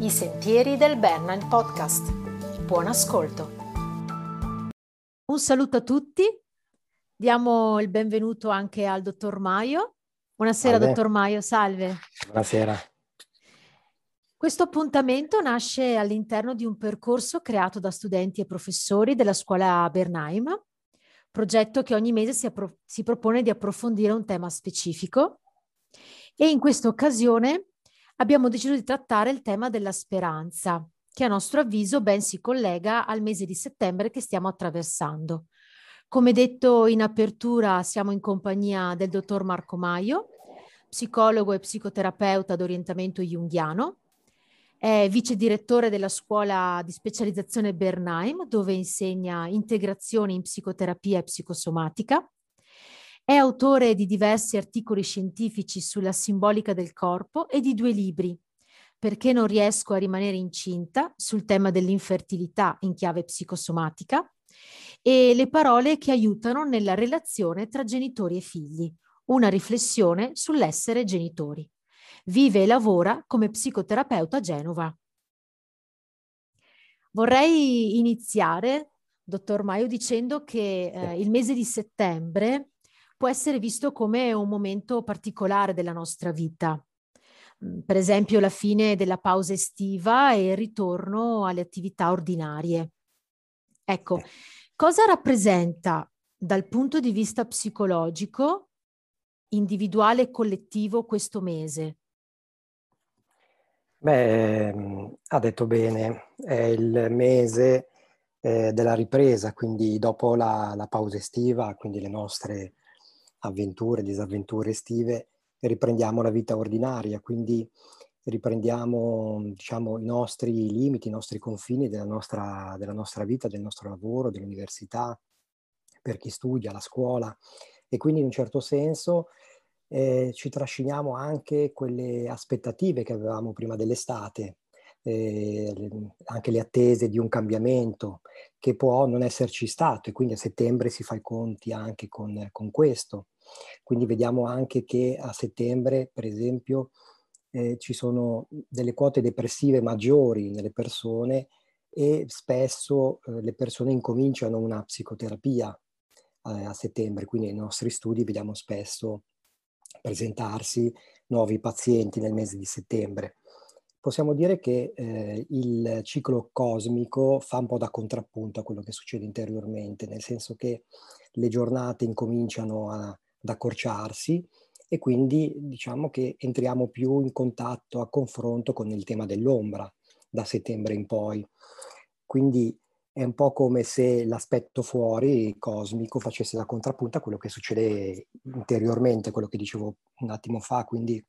I sentieri del Bernal Podcast. Buon ascolto. Un saluto a tutti. Diamo il benvenuto anche al dottor Maio. Buonasera, salve. dottor Maio, salve. Buonasera. Questo appuntamento nasce all'interno di un percorso creato da studenti e professori della scuola Bernheim, progetto che ogni mese si, appro- si propone di approfondire un tema specifico e in questa occasione abbiamo deciso di trattare il tema della speranza, che a nostro avviso ben si collega al mese di settembre che stiamo attraversando. Come detto in apertura, siamo in compagnia del dottor Marco Maio, psicologo e psicoterapeuta d'orientamento junghiano, è vice direttore della scuola di specializzazione Bernheim, dove insegna integrazione in psicoterapia e psicosomatica è autore di diversi articoli scientifici sulla simbolica del corpo e di due libri, Perché non riesco a rimanere incinta, sul tema dell'infertilità in chiave psicosomatica, e Le parole che aiutano nella relazione tra genitori e figli, una riflessione sull'essere genitori. Vive e lavora come psicoterapeuta a Genova. Vorrei iniziare, dottor Maio, dicendo che eh, il mese di settembre può essere visto come un momento particolare della nostra vita. Mm, per esempio la fine della pausa estiva e il ritorno alle attività ordinarie. Ecco, cosa rappresenta dal punto di vista psicologico, individuale e collettivo questo mese? Beh, ha detto bene, è il mese eh, della ripresa, quindi dopo la, la, pausa estiva, quindi le nostre avventure, disavventure estive, riprendiamo la vita ordinaria, quindi riprendiamo diciamo, i nostri limiti, i nostri confini della nostra, della nostra vita, del nostro lavoro, dell'università, per chi studia, la scuola e quindi in un certo senso eh, ci trasciniamo anche quelle aspettative che avevamo prima dell'estate, eh, anche le attese di un cambiamento che può non esserci stato e quindi a settembre si fa i conti anche con, con questo. Quindi vediamo anche che a settembre, per esempio, eh, ci sono delle quote depressive maggiori nelle persone e spesso eh, le persone incominciano una psicoterapia eh, a settembre, quindi nei nostri studi vediamo spesso presentarsi nuovi pazienti nel mese di settembre. Possiamo dire che eh, il ciclo cosmico fa un po' da contrappunto a quello che succede interiormente, nel senso che le giornate incominciano a ad accorciarsi e quindi diciamo che entriamo più in contatto, a confronto con il tema dell'ombra da settembre in poi. Quindi è un po' come se l'aspetto fuori cosmico facesse da contrappunto a quello che succede interiormente, quello che dicevo un attimo fa, quindi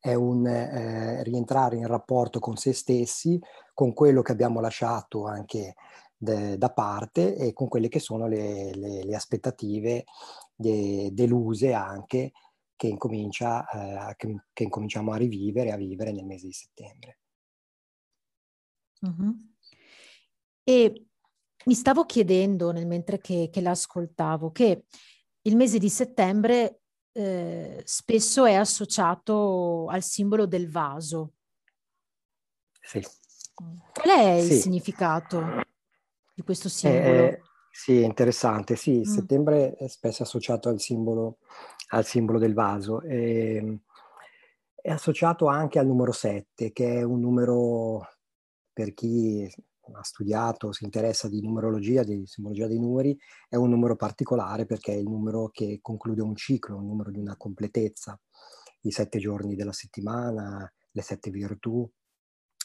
è un eh, rientrare in rapporto con se stessi, con quello che abbiamo lasciato anche de, da parte e con quelle che sono le, le, le aspettative de, deluse anche che, incomincia, eh, che, che, incominciamo a rivivere, a vivere nel mese di settembre. Mm-hmm. E mi stavo chiedendo nel mentre che, che l'ascoltavo che il mese di settembre eh, spesso è associato al simbolo del vaso. Sì. Qual è il sì. significato di questo simbolo? Eh, eh sì, interessante. Sì, mm. settembre è spesso associato al simbolo, al simbolo del vaso. E, ehm, è associato anche al numero 7, che è un numero, per chi ha studiato, si interessa di numerologia, di simbologia dei numeri, è un numero particolare perché è il numero che conclude un ciclo, un numero di una completezza. I sette giorni della settimana, le sette virtù,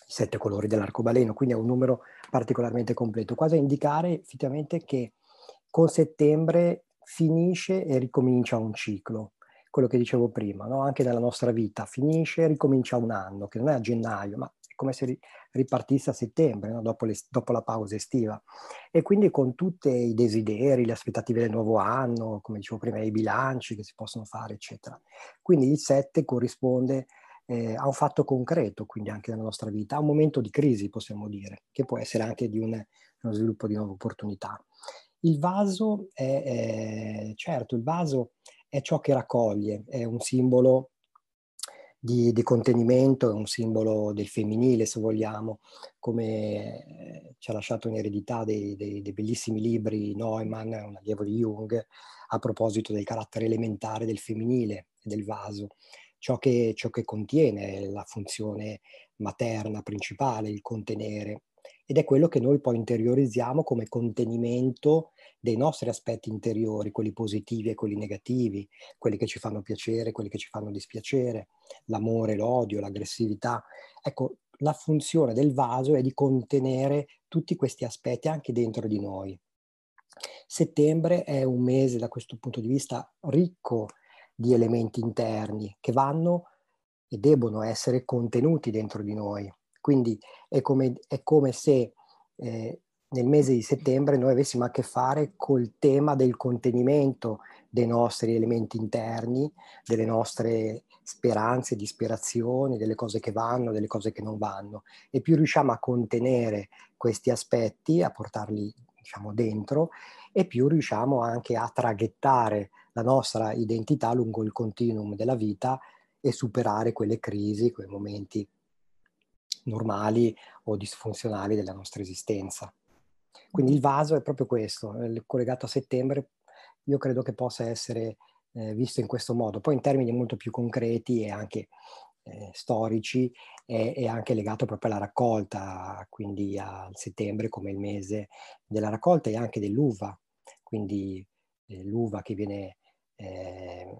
i sette colori dell'arcobaleno, quindi è un numero particolarmente completo, quasi a indicare effettivamente che con settembre finisce e ricomincia un ciclo, quello che dicevo prima, no? anche nella nostra vita, finisce e ricomincia un anno, che non è a gennaio, ma è come se ripartisse a settembre, no? dopo, le, dopo la pausa estiva. E quindi con tutti i desideri, le aspettative del nuovo anno, come dicevo prima, i bilanci che si possono fare, eccetera. Quindi il 7 corrisponde eh, a un fatto concreto, quindi anche nella nostra vita, a un momento di crisi, possiamo dire, che può essere anche di un, uno sviluppo di nuove opportunità. Il vaso è, è, certo, il vaso è ciò che raccoglie, è un simbolo di, di, contenimento, è un simbolo del femminile, se vogliamo, come eh, ci ha lasciato in eredità dei, dei, dei bellissimi libri Neumann, un allievo di Jung, a proposito del carattere elementare del femminile e del vaso, ciò che, ciò che contiene la funzione materna principale, il contenere, ed è quello che noi poi interiorizziamo come contenimento dei nostri aspetti interiori, quelli positivi e quelli negativi, quelli che ci fanno piacere, quelli che ci fanno dispiacere, l'amore, l'odio, l'aggressività. Ecco, la funzione del vaso è di contenere tutti questi aspetti anche dentro di noi. Settembre è un mese da questo punto di vista ricco di elementi interni che vanno e debbono essere contenuti dentro di noi. Quindi è come, è come se eh, nel mese di settembre noi avessimo a che fare col tema del contenimento dei nostri elementi interni, delle nostre speranze, disperazioni, delle cose che vanno, delle cose che non vanno. E più riusciamo a contenere questi aspetti, a portarli diciamo dentro, e più riusciamo anche a traghettare la nostra identità lungo il continuum della vita e superare quelle crisi, quei momenti normali o disfunzionali della nostra esistenza. Quindi il vaso è proprio questo, collegato a settembre, io credo che possa essere eh, visto in questo modo. Poi in termini molto più concreti e anche eh, storici è, è, anche legato proprio alla raccolta, quindi a settembre come il mese della raccolta e anche dell'uva, quindi eh, l'uva che viene, eh,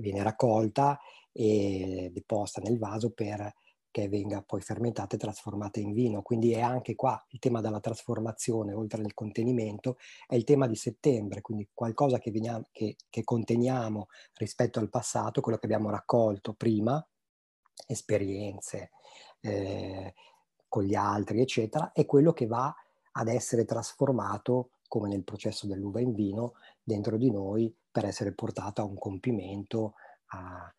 viene raccolta e deposta nel vaso per che venga poi fermentata e trasformata in vino. Quindi è anche qua il tema della trasformazione, oltre al contenimento, è il tema di settembre, quindi qualcosa che, veniamo, che, che conteniamo rispetto al passato, quello che abbiamo raccolto prima, esperienze eh, con gli altri, eccetera, è quello che va ad essere trasformato, come nel processo dell'uva in vino, dentro di noi per essere portato a un compimento, a,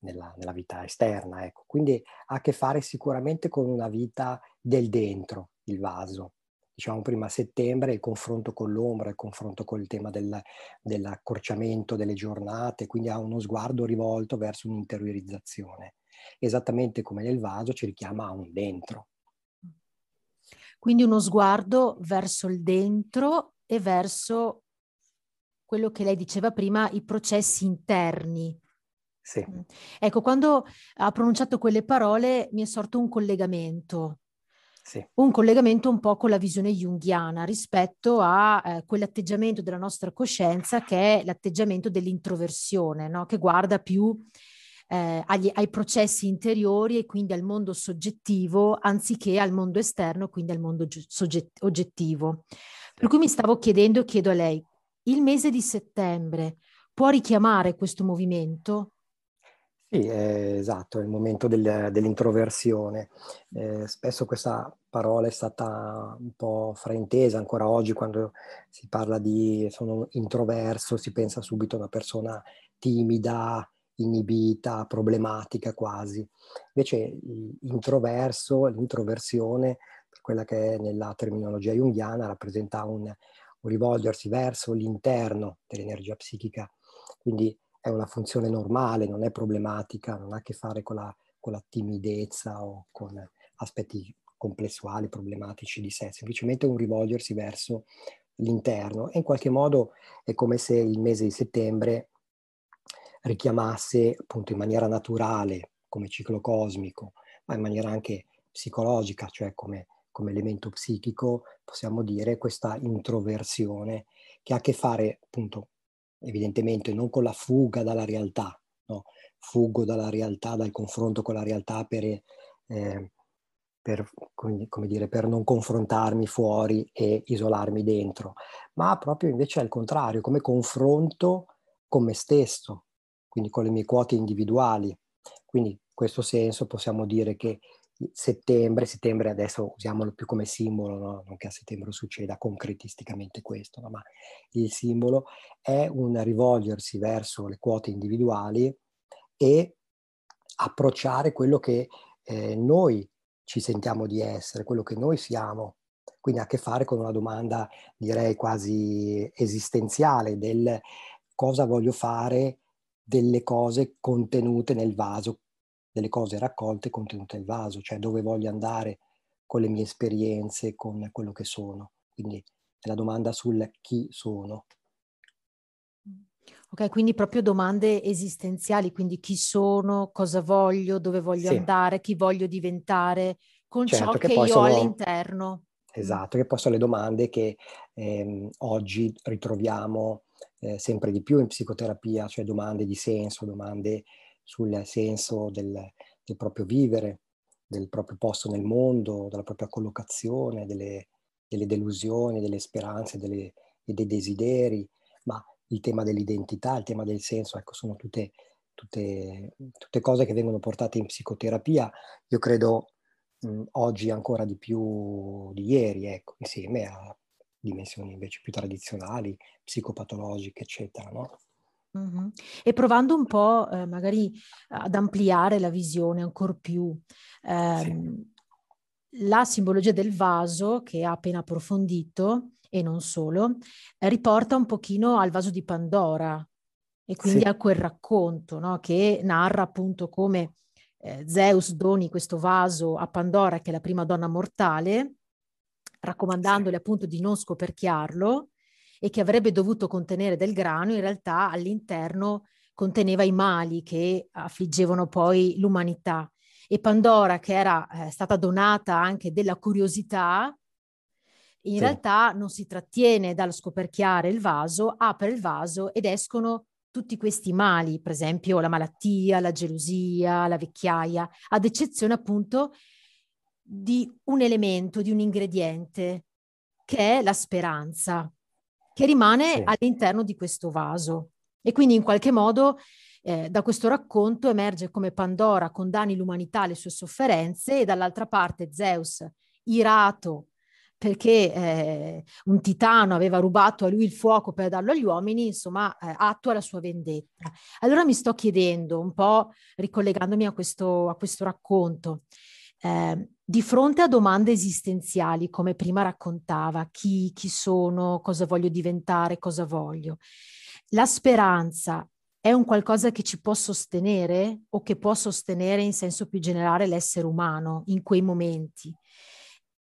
nella, nella vita esterna. Ecco. Quindi ha a che fare sicuramente con una vita del dentro, il vaso. Diciamo prima settembre, il confronto con l'ombra, il confronto con il tema del, dell'accorciamento delle giornate, quindi ha uno sguardo rivolto verso un'interiorizzazione. Esattamente come nel vaso ci richiama a un dentro. Quindi uno sguardo verso il dentro e verso quello che lei diceva prima, i processi interni sì. Mh. Ecco, quando ha pronunciato quelle parole mi è sorto un collegamento. Sì. Un collegamento un po' con la visione junghiana rispetto a eh, quell'atteggiamento della nostra coscienza che è l'atteggiamento dell'introversione, no? che guarda più eh, agli, ai processi interiori e quindi al mondo soggettivo anziché al mondo esterno, quindi al mondo sogget- oggettivo. Per cui mi stavo chiedendo e chiedo a lei, il mese di settembre può richiamare questo movimento? Sì, è, esatto, è il momento del, dell'introversione. Eh, spesso questa parola è stata un po' fraintesa ancora oggi quando si parla di sono introverso, si pensa subito a una persona timida, inibita, problematica quasi. Invece l'introverso, l'introversione, per quella che è nella terminologia junghiana, rappresenta un, un rivolgersi verso l'interno dell'energia psichica. Quindi è una funzione normale, non è problematica, non ha a che fare con la, con la timidezza o con aspetti complessuali, problematici di sé, semplicemente un rivolgersi verso l'interno e in qualche modo è come se il mese di settembre richiamasse appunto in maniera naturale come ciclo cosmico, ma in maniera anche psicologica, cioè come, come elemento psichico, possiamo dire questa introversione che ha a che fare appunto evidentemente non con la fuga dalla realtà, no? fuggo dalla realtà, dal confronto con la realtà per, eh, per, come dire, per non confrontarmi fuori e isolarmi dentro, ma proprio invece al contrario, come confronto con me stesso, quindi con le mie quote individuali. Quindi in questo senso possiamo dire che settembre, settembre adesso usiamolo più come simbolo, no? non che a settembre succeda concretisticamente questo, no? ma il simbolo è un rivolgersi verso le quote individuali e approcciare quello che eh, noi ci sentiamo di essere, quello che noi siamo. Quindi ha a che fare con una domanda, direi quasi esistenziale, del cosa voglio fare delle cose contenute nel vaso delle cose raccolte contenute nel vaso, cioè dove voglio andare con le mie esperienze, con quello che sono. Quindi è la domanda sul chi sono. Ok, quindi proprio domande esistenziali, quindi chi sono, cosa voglio, dove voglio sì. andare, chi voglio diventare, con certo, ciò che, che io sono... ho all'interno. Esatto, che poi sono le domande che ehm, oggi ritroviamo eh, sempre di più in psicoterapia, cioè domande di senso, domande sul senso del, del proprio vivere, del proprio posto nel mondo, della propria collocazione, delle, delle delusioni, delle speranze, delle, dei desideri, ma il tema dell'identità, il tema del senso, ecco, sono tutte, tutte, tutte cose che vengono portate in psicoterapia, io credo mh, oggi ancora di più di ieri, ecco, insieme a dimensioni invece più tradizionali, psicopatologiche, eccetera, no? Mm-hmm. E provando un po' eh, magari ad ampliare la visione ancora più, ehm, sì. la simbologia del vaso che ha appena approfondito e non solo, eh, riporta un pochino al vaso di Pandora e quindi sì. a quel racconto no? che narra appunto come eh, Zeus doni questo vaso a Pandora, che è la prima donna mortale, raccomandandole sì. appunto di non scoperchiarlo e che avrebbe dovuto contenere del grano, in realtà all'interno conteneva i mali che affliggevano poi l'umanità. E Pandora, che era eh, stata donata anche della curiosità, in sì. realtà non si trattiene dal scoperchiare il vaso, apre il vaso ed escono tutti questi mali, per esempio la malattia, la gelosia, la vecchiaia, ad eccezione appunto di un elemento, di un ingrediente, che è la speranza, che rimane sì. all'interno di questo vaso. E quindi in qualche modo eh, da questo racconto emerge come Pandora condanni l'umanità alle sue sofferenze e dall'altra parte Zeus, irato perché eh, un titano aveva rubato a lui il fuoco per darlo agli uomini, insomma, eh, attua la sua vendetta. Allora mi sto chiedendo, un po' ricollegandomi a questo, a questo racconto, eh, di fronte a domande esistenziali, come prima raccontava, chi, chi sono, cosa voglio diventare, cosa voglio, la speranza è un qualcosa che ci può sostenere o che può sostenere in senso più generale l'essere umano in quei momenti.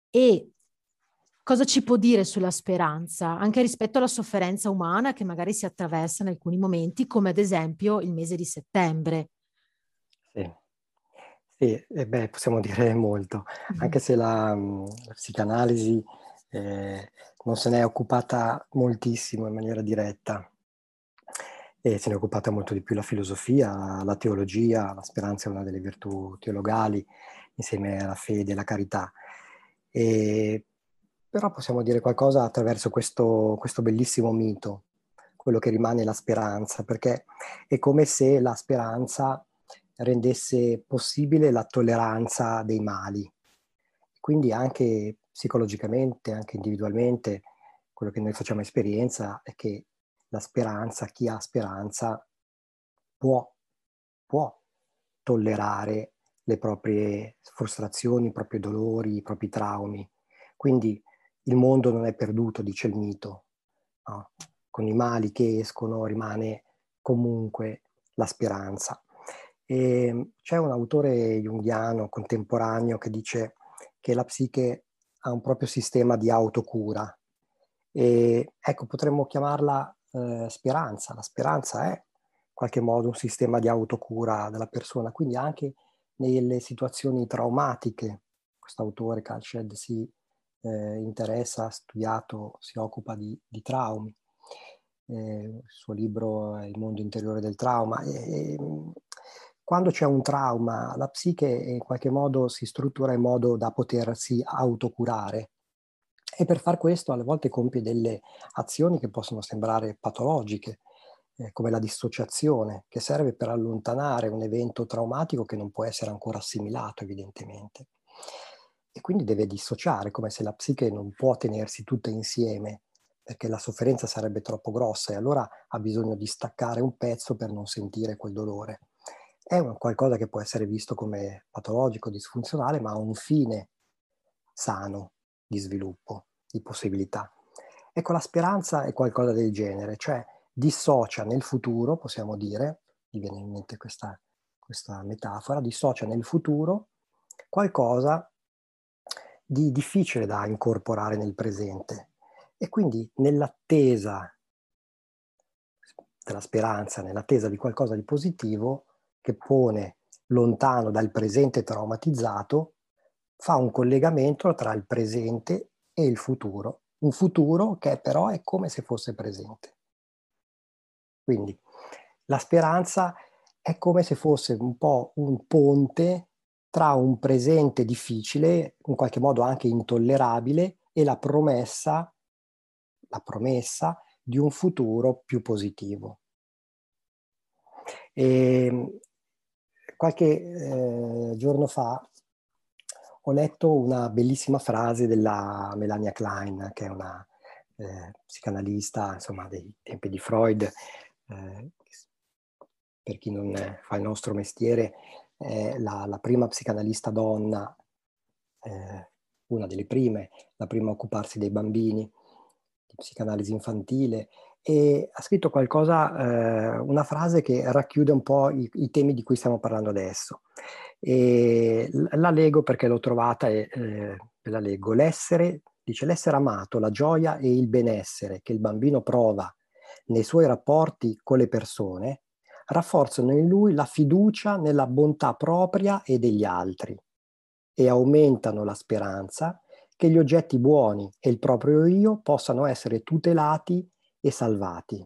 E cosa ci può dire sulla speranza, anche rispetto alla sofferenza umana che magari si attraversa in alcuni momenti, come ad esempio il mese di settembre. Sì, sì eh beh, possiamo dire molto, anche se la, mm, la psicanalisi eh, non se ne è occupata moltissimo in maniera diretta. E se ne è occupata molto di più la filosofia, la teologia, la speranza è una delle virtù teologali, insieme alla fede e alla carità. E però possiamo dire qualcosa attraverso questo, questo bellissimo mito, quello che rimane la speranza, perché è come se la speranza rendesse possibile la tolleranza dei mali. Quindi anche psicologicamente, anche individualmente, quello che noi facciamo esperienza è che la speranza, chi ha speranza, può, può tollerare le proprie frustrazioni, i propri dolori, i propri traumi. Quindi il mondo non è perduto, dice il mito. No? Con i mali che escono rimane comunque la speranza. E c'è un autore junghiano contemporaneo che dice che la psiche ha un proprio sistema di autocura. E ecco, potremmo chiamarla eh, speranza. La speranza è in qualche modo un sistema di autocura della persona, quindi anche nelle situazioni traumatiche. Questo autore, Kalshed, si eh, interessa, ha studiato, si occupa di, di traumi. Eh, il suo libro è Il mondo interiore del trauma. E, quando c'è un trauma, la psiche in qualche modo si struttura in modo da potersi autocurare. E per far questo alle volte compie delle azioni che possono sembrare patologiche, eh, come la dissociazione, che serve per allontanare un evento traumatico che non può essere ancora assimilato, evidentemente e quindi deve dissociare, come se la psiche non può tenersi tutte insieme perché la sofferenza sarebbe troppo grossa e allora ha bisogno di staccare un pezzo per non sentire quel dolore. È un qualcosa che può essere visto come patologico, disfunzionale, ma ha un fine sano di sviluppo, di possibilità. Ecco, la speranza è qualcosa del genere, cioè dissocia nel futuro, possiamo dire, mi viene in mente questa, questa metafora, dissocia nel futuro qualcosa di difficile da incorporare nel presente. E quindi nell'attesa della speranza, nell'attesa di qualcosa di positivo che pone lontano dal presente traumatizzato, fa un collegamento tra il presente e il futuro, un futuro che però è come se fosse presente. Quindi la speranza è come se fosse un po' un ponte tra un presente difficile, in qualche modo anche intollerabile, e la promessa, la promessa di un futuro più positivo. E qualche eh, giorno fa ho letto una bellissima frase della Melania Klein, che è una eh, psicanalista, insomma, dei tempi di Freud, eh, per chi non fa il nostro mestiere, è la, la prima psicanalista donna, eh, una delle prime, la prima a occuparsi dei bambini, di psicanalisi infantile, e ha scritto qualcosa, eh, una frase che racchiude un po' i, i, temi di cui stiamo parlando adesso. E la leggo perché l'ho trovata e eh, la leggo. L'essere, dice, l'essere amato, la gioia e il benessere che il bambino prova nei suoi rapporti con le persone rafforzano in lui la fiducia nella bontà propria e degli altri e aumentano la speranza che gli oggetti buoni e il proprio io possano essere tutelati e salvati.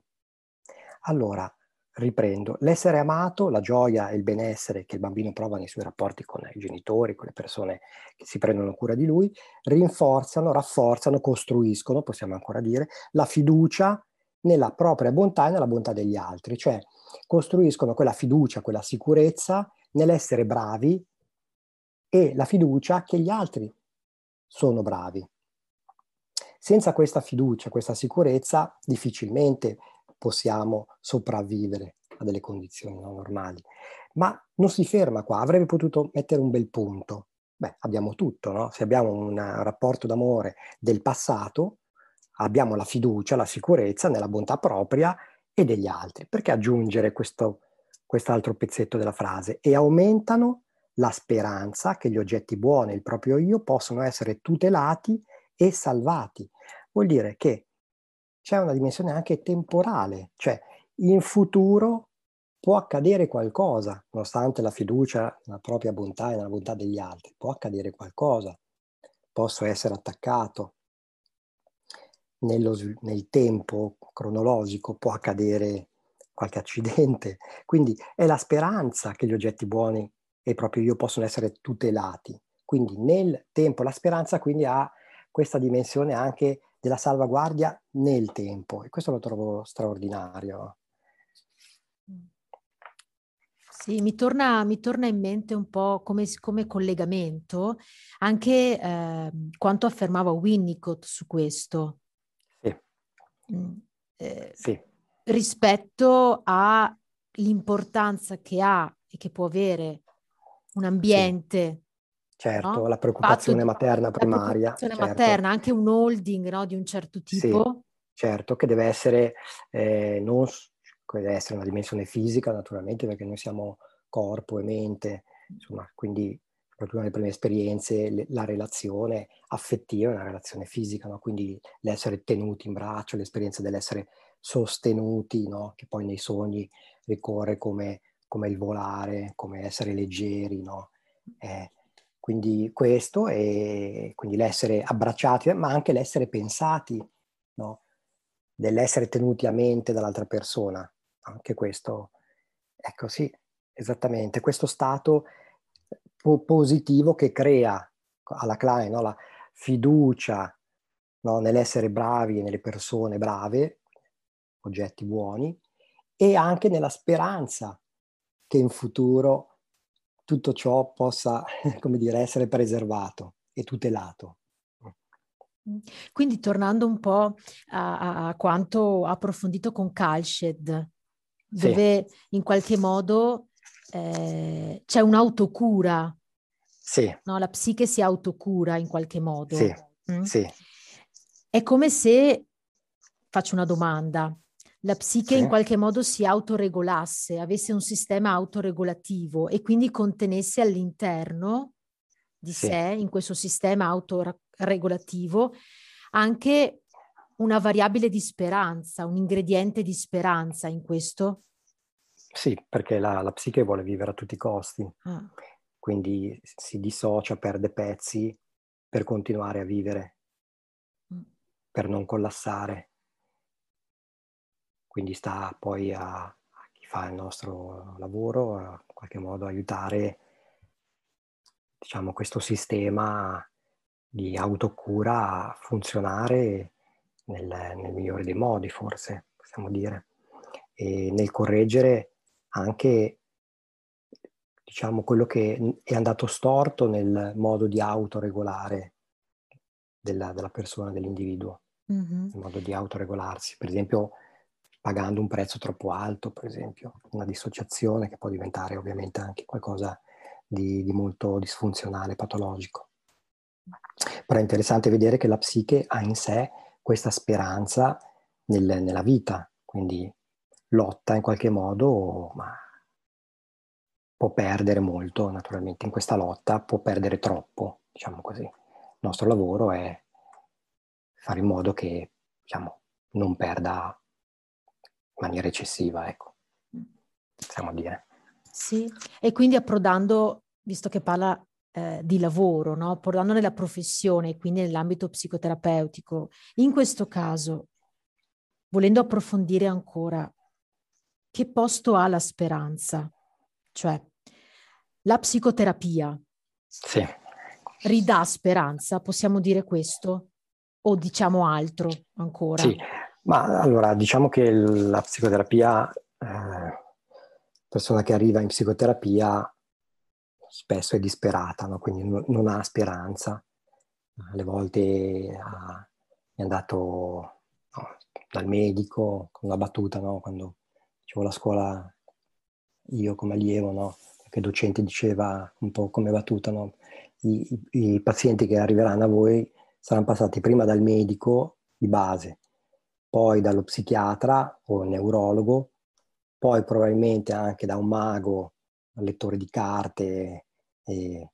Allora, riprendo, l'essere amato, la gioia e il benessere che il bambino prova nei suoi rapporti con i genitori, con le persone che si prendono cura di lui, rinforzano, rafforzano, costruiscono, possiamo ancora dire, la fiducia nella propria bontà e nella bontà degli altri, cioè costruiscono quella fiducia, quella sicurezza nell'essere bravi e la fiducia che gli altri sono bravi. Senza questa fiducia, questa sicurezza, difficilmente possiamo sopravvivere a delle condizioni non normali. Ma non si ferma qua, avrebbe potuto mettere un bel punto. Beh, abbiamo tutto, no? Se abbiamo un rapporto d'amore del passato, abbiamo la fiducia, la sicurezza nella bontà propria e degli altri. Perché aggiungere questo, quest'altro pezzetto della frase? E aumentano la speranza che gli oggetti buoni, il proprio io, possono essere tutelati e salvati. Vuol dire che c'è una dimensione anche temporale, cioè in futuro può accadere qualcosa, nonostante la fiducia nella propria bontà e nella bontà degli altri, può accadere qualcosa, posso essere attaccato, nello, nel tempo cronologico può accadere qualche accidente, quindi è la speranza che gli oggetti buoni e proprio io possono essere tutelati. Quindi nel tempo la speranza quindi ha questa dimensione anche della salvaguardia nel tempo e questo lo trovo straordinario. Sì, mi torna, mi torna in mente un po' come, come collegamento anche eh, quanto affermava Winnicott su questo, Mm, eh, sì. rispetto all'importanza che ha e che può avere un ambiente. Certo, no? la preoccupazione Fatto materna primaria. La preoccupazione certo. materna, anche un holding no, di un certo tipo. Sì, certo, che deve essere, eh, non, deve essere una dimensione fisica naturalmente, perché noi siamo corpo e mente, insomma, quindi soprattutto nelle prime esperienze, la relazione affettiva è una relazione fisica, no? quindi l'essere tenuti in braccio, l'esperienza dell'essere sostenuti, no? che poi nei sogni ricorre come, come il volare, come essere leggeri, no? eh, quindi questo e quindi l'essere abbracciati, ma anche l'essere pensati, no? dell'essere tenuti a mente dall'altra persona, anche questo, ecco sì, esattamente, questo stato positivo che crea alla Klein no? la fiducia no? nell'essere bravi e nelle persone brave, oggetti buoni, e anche nella speranza che in futuro tutto ciò possa, come dire, essere preservato e tutelato. Quindi tornando un po' a, a quanto approfondito con Kalshed, dove sì. in qualche modo eh, c'è un'autocura. Sì. No? La psiche si autocura in qualche modo. Sì. Mm? sì. È come se, faccio una domanda, la psiche sì. in qualche modo si autoregolasse, avesse un sistema autoregolativo e quindi contenesse all'interno di sì. sé, in questo sistema autoregolativo, anche una variabile di speranza, un ingrediente di speranza in questo? Sì, perché la, la psiche vuole vivere a tutti i costi, ah. quindi si dissocia, perde pezzi per continuare a vivere, mm. per non collassare. Quindi sta poi a, a chi fa il nostro lavoro, a in qualche modo aiutare diciamo, questo sistema di autocura a funzionare nel, nel migliore dei modi, forse, possiamo dire, e nel correggere anche diciamo, quello che è andato storto nel modo di autoregolare della, della persona, dell'individuo, mm-hmm. il modo di autoregolarsi. Per esempio, pagando un prezzo troppo alto, per esempio, una dissociazione che può diventare ovviamente anche qualcosa di, di molto disfunzionale, patologico. Però è interessante vedere che la psiche ha in sé questa speranza nel, nella vita, quindi lotta in qualche modo, ma può perdere molto naturalmente in questa lotta, può perdere troppo, diciamo così. Il nostro lavoro è fare in modo che diciamo, non perda maniera eccessiva, ecco, possiamo dire. Sì, e quindi approdando, visto che parla eh, di lavoro, no? approdando nella professione, quindi nell'ambito psicoterapeutico, in questo caso, volendo approfondire ancora, che posto ha la speranza? Cioè, la psicoterapia sì. ridà speranza, possiamo dire questo? O diciamo altro ancora? Sì, ma allora diciamo che la psicoterapia, eh, persona che arriva in psicoterapia spesso è disperata, no? quindi non, non, ha speranza. Alle volte ha, è andato no, dal medico con una battuta, no? quando facevo la scuola io come allievo, no? che docente diceva un po' come battuta, no? I, i, I, pazienti che arriveranno a voi saranno passati prima dal medico di base, poi dallo psichiatra o neurologo, poi probabilmente anche da un mago, un lettore di carte e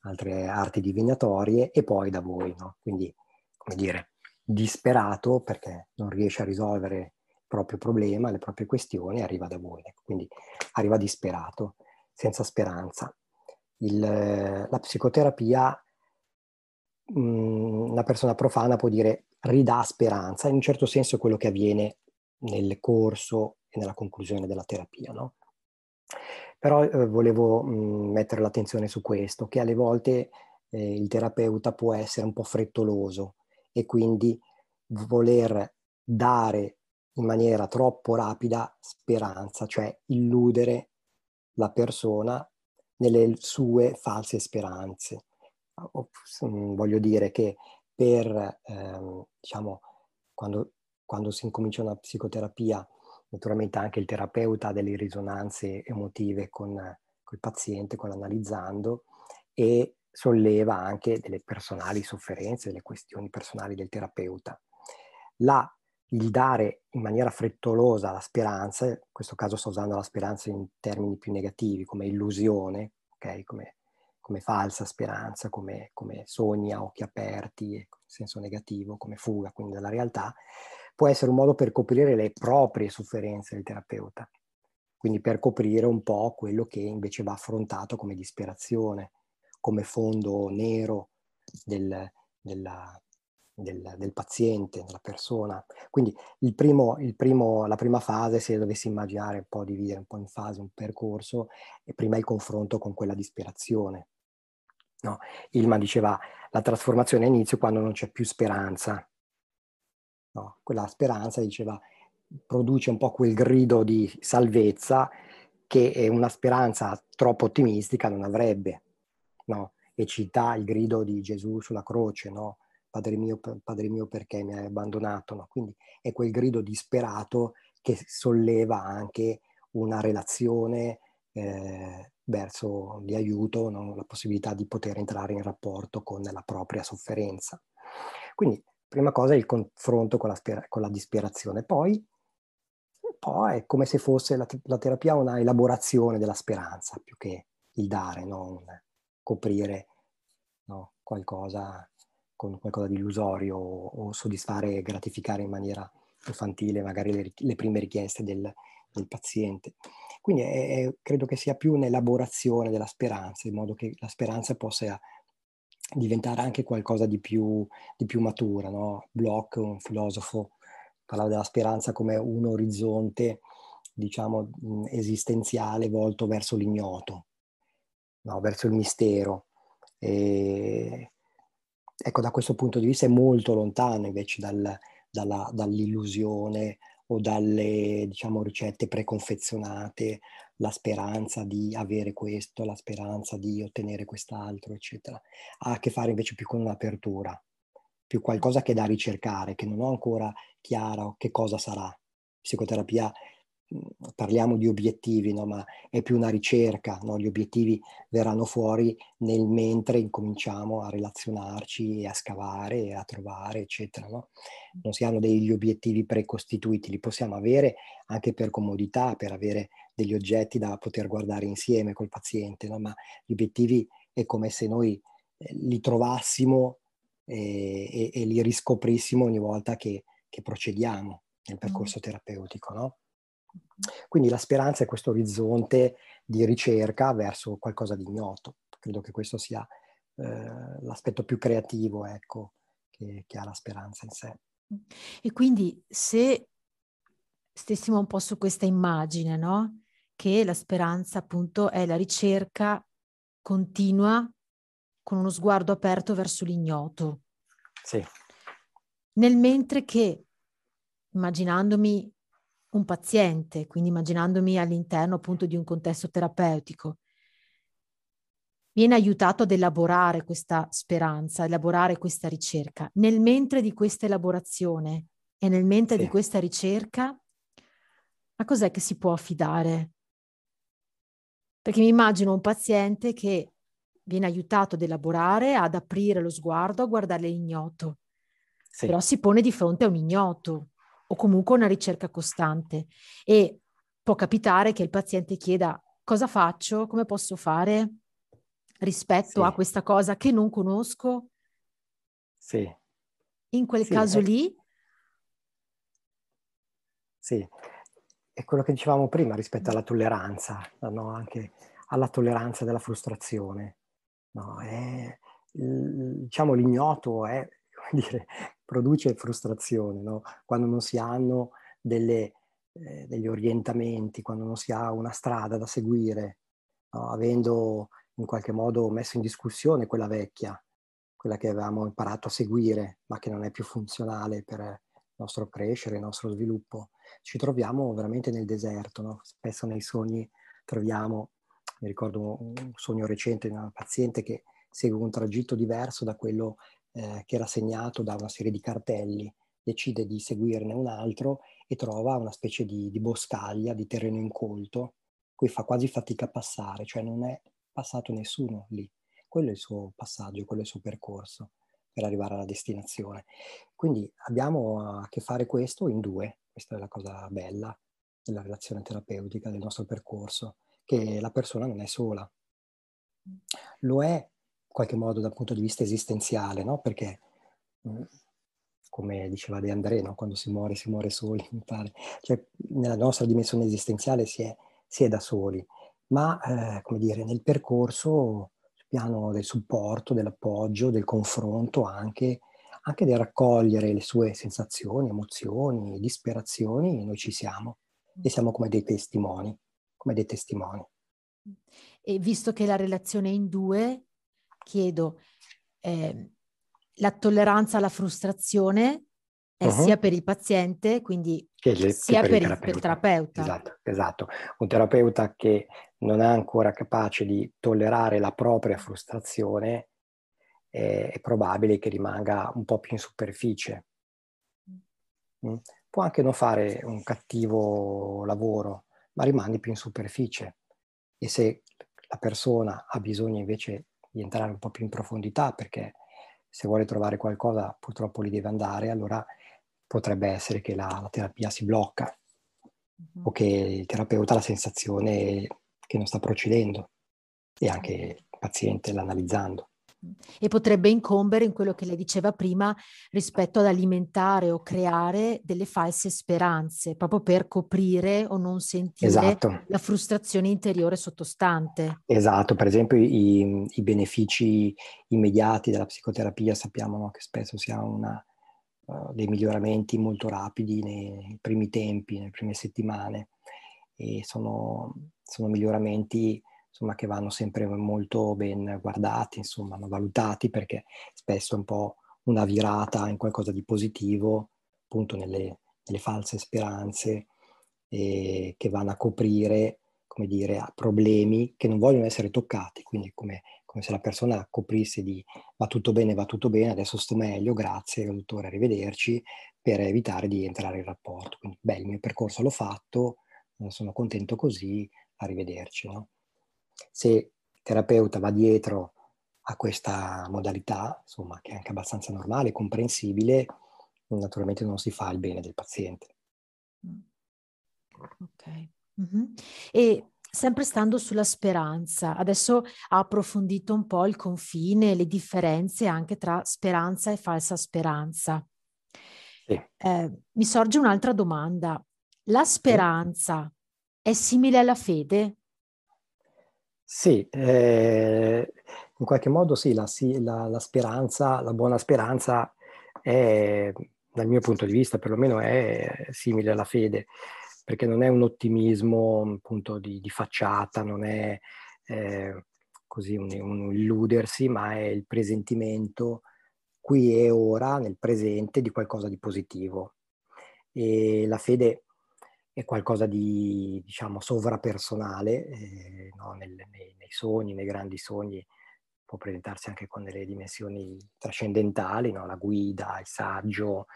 altre arti divinatorie e poi da voi, no? Quindi, come dire, disperato perché non riesce a risolvere il proprio problema, le proprie questioni, arriva da voi. Ecco. Quindi arriva disperato, senza speranza. Il, la psicoterapia, mh, una persona profana può dire ridà speranza, in un certo senso quello che avviene nel corso e nella conclusione della terapia. No? Però eh, volevo mh, mettere l'attenzione su questo, che alle volte eh, il terapeuta può essere un po' frettoloso e quindi voler dare in maniera troppo rapida speranza, cioè illudere la persona nelle sue false speranze. Voglio dire che per, ehm, diciamo, quando, quando si incomincia una psicoterapia, naturalmente anche il terapeuta ha delle risonanze emotive con, con il paziente, con l'analizzando e solleva anche delle personali sofferenze, delle questioni personali del terapeuta. La, il dare in maniera frettolosa la speranza, in questo caso sto usando la speranza in termini più negativi, come illusione, okay? come come falsa speranza, come, come sogni a occhi aperti, in senso negativo, come fuga quindi dalla realtà, può essere un modo per coprire le proprie sofferenze del terapeuta, quindi per coprire un po' quello che invece va affrontato come disperazione, come fondo nero del, della, del, del, paziente, della persona. Quindi il primo, il primo, la prima fase, se dovessi immaginare un po' dividere un po' in fase, un percorso, è prima il confronto con quella disperazione, No? Ilma diceva la trasformazione inizio quando non c'è più speranza. No? Quella speranza, diceva, produce un po' quel grido di salvezza che una speranza troppo ottimistica non avrebbe. No? E cita il grido di Gesù sulla croce, no? Padre mio, padre mio perché mi hai abbandonato? No? Quindi è quel grido disperato che solleva anche una relazione eh, verso di aiuto, no? la possibilità di poter entrare in rapporto con la propria sofferenza. Quindi, prima cosa è il confronto con la, con la disperazione, poi po' è come se fosse la, la terapia una elaborazione della speranza più che il dare, no? coprire no? qualcosa con qualcosa di illusorio o, o soddisfare e gratificare in maniera infantile magari le, le prime richieste del, del paziente. Quindi è, è, credo che sia più un'elaborazione della speranza, in modo che la speranza possa diventare anche qualcosa di più, di più matura. No? Bloch, un filosofo, parlava della speranza come un orizzonte, diciamo, esistenziale volto verso l'ignoto, no? verso il mistero. E, ecco, da questo punto di vista è molto lontano invece dal, dalla, dall'illusione o dalle diciamo, ricette preconfezionate, la speranza di avere questo, la speranza di ottenere quest'altro, eccetera. Ha a che fare invece più con un'apertura, più qualcosa che è da ricercare, che non ho ancora chiaro che cosa sarà. Psicoterapia parliamo di obiettivi, no? ma è più una ricerca, no? gli obiettivi verranno fuori nel mentre incominciamo a relazionarci e a scavare a trovare, eccetera. No? Non si hanno degli obiettivi precostituiti, li possiamo avere anche per comodità, per avere degli oggetti da poter guardare insieme col paziente, ma gli obiettivi è come se noi eh, li trovassimo e, e, e li riscoprissimo ogni volta che, che procediamo nel percorso terapeutico. No? Quindi la speranza è questo orizzonte di ricerca verso qualcosa di ignoto. Credo che questo sia eh, l'aspetto più creativo ecco, che, che ha la speranza in sé. E quindi se stessimo un po' su questa immagine, no? Che la speranza appunto è la ricerca continua con uno sguardo aperto verso l'ignoto. Sì. Nel mentre che, immaginandomi un paziente, quindi immaginandomi all'interno appunto di un contesto terapeutico, viene aiutato ad elaborare questa speranza, elaborare questa ricerca. Nel mentre di questa elaborazione e nel mentre sì. di questa ricerca, a cos'è che si può affidare? Perché mi immagino un paziente che viene aiutato ad elaborare, ad aprire lo sguardo, a guardare l'ignoto, sì. però si pone di fronte a un ignoto o comunque una ricerca costante e può capitare che il paziente chieda cosa faccio, come posso fare rispetto sì. a questa cosa che non conosco. Sì. In quel sì, caso è... lì? Sì, è quello che dicevamo prima rispetto alla tolleranza, no? anche alla tolleranza della frustrazione. No? È, diciamo l'ignoto è, come dire, produce frustrazione, no? quando non si hanno delle, eh, degli orientamenti, quando non si ha una strada da seguire, no? avendo in qualche modo messo in discussione quella vecchia, quella che avevamo imparato a seguire, ma che non è più funzionale per il nostro crescere, il nostro sviluppo. Ci troviamo veramente nel deserto, no? spesso nei sogni troviamo, mi ricordo un sogno recente di una paziente che segue un tragitto diverso da quello eh, che era segnato da una serie di cartelli, decide di seguirne un altro e trova una specie di, di boscaglia, di terreno incolto, cui fa quasi fatica a passare, cioè non è passato nessuno lì. Quello è il suo passaggio, quello è il suo percorso per arrivare alla destinazione. Quindi abbiamo a che fare questo in due, questa è la cosa bella della relazione terapeutica, del nostro percorso, che la persona non è sola. Lo è qualche modo dal punto di vista esistenziale, no? Perché, mm, come diceva De André, no? quando si muore, si muore soli, mi pare. Cioè, nella nostra dimensione esistenziale si è, si è da soli, ma, eh, come dire, nel percorso, sul piano del supporto, dell'appoggio, del confronto anche, anche del raccogliere le sue sensazioni, emozioni, disperazioni, noi ci siamo e siamo come dei testimoni, come dei testimoni. E visto che la relazione è in due, chiedo, eh, la tolleranza alla frustrazione è uh-huh. sia per il paziente, quindi le, sia per, per, il, terapeuta. per il terapeuta. Esatto, esatto. Un terapeuta che non è ancora capace di tollerare la propria frustrazione è, è probabile che rimanga un po' più in superficie. Mm? Può anche non fare un cattivo lavoro, ma rimane più in superficie. E se la persona ha bisogno invece di entrare un po' più in profondità perché se vuole trovare qualcosa purtroppo lì deve andare, allora potrebbe essere che la, la terapia si blocca. uh-huh. o che il terapeuta ha la sensazione che non sta procedendo e anche il paziente l'analizzando. E potrebbe incombere in quello che lei diceva prima rispetto ad alimentare o creare delle false speranze, proprio per coprire o non sentire esatto. la frustrazione interiore sottostante. Esatto, per esempio i, i benefici immediati della psicoterapia sappiamo no, che spesso si ha una, uh, dei miglioramenti molto rapidi nei primi tempi, nelle prime settimane e sono, sono miglioramenti insomma, che vanno sempre molto ben guardati, insomma, valutati perché spesso è un po' una virata in qualcosa di positivo, appunto nelle, nelle false speranze eh, che vanno a coprire, come dire, problemi che non vogliono essere toccati, quindi come, come se la persona coprisse di va tutto bene, va tutto bene, adesso sto meglio, grazie dottore, arrivederci, per evitare di entrare in rapporto. Quindi, beh, il mio percorso l'ho fatto, sono contento così, arrivederci. No? Se il terapeuta va dietro a questa modalità, insomma, che è anche abbastanza normale, comprensibile, naturalmente non si fa il bene del paziente. Ok. Mm-hmm. E sempre stando sulla speranza, adesso ha approfondito un po' il confine, le differenze anche tra speranza e falsa speranza. Sì. Eh, mi sorge un'altra domanda. La speranza sì. è simile alla fede? Sì, eh, in qualche modo sì la, la, la, speranza, la buona speranza è, dal mio punto di vista perlomeno, è simile alla fede, perché non è un ottimismo appunto di, di facciata, non è eh, così un, un, illudersi, ma è il presentimento qui e ora, nel presente, di qualcosa di positivo. E la fede è qualcosa di, diciamo, sovrapersonale, eh, no? Nel, nei, nei, sogni, nei grandi sogni, può presentarsi anche con delle dimensioni trascendentali, no? la guida, il saggio,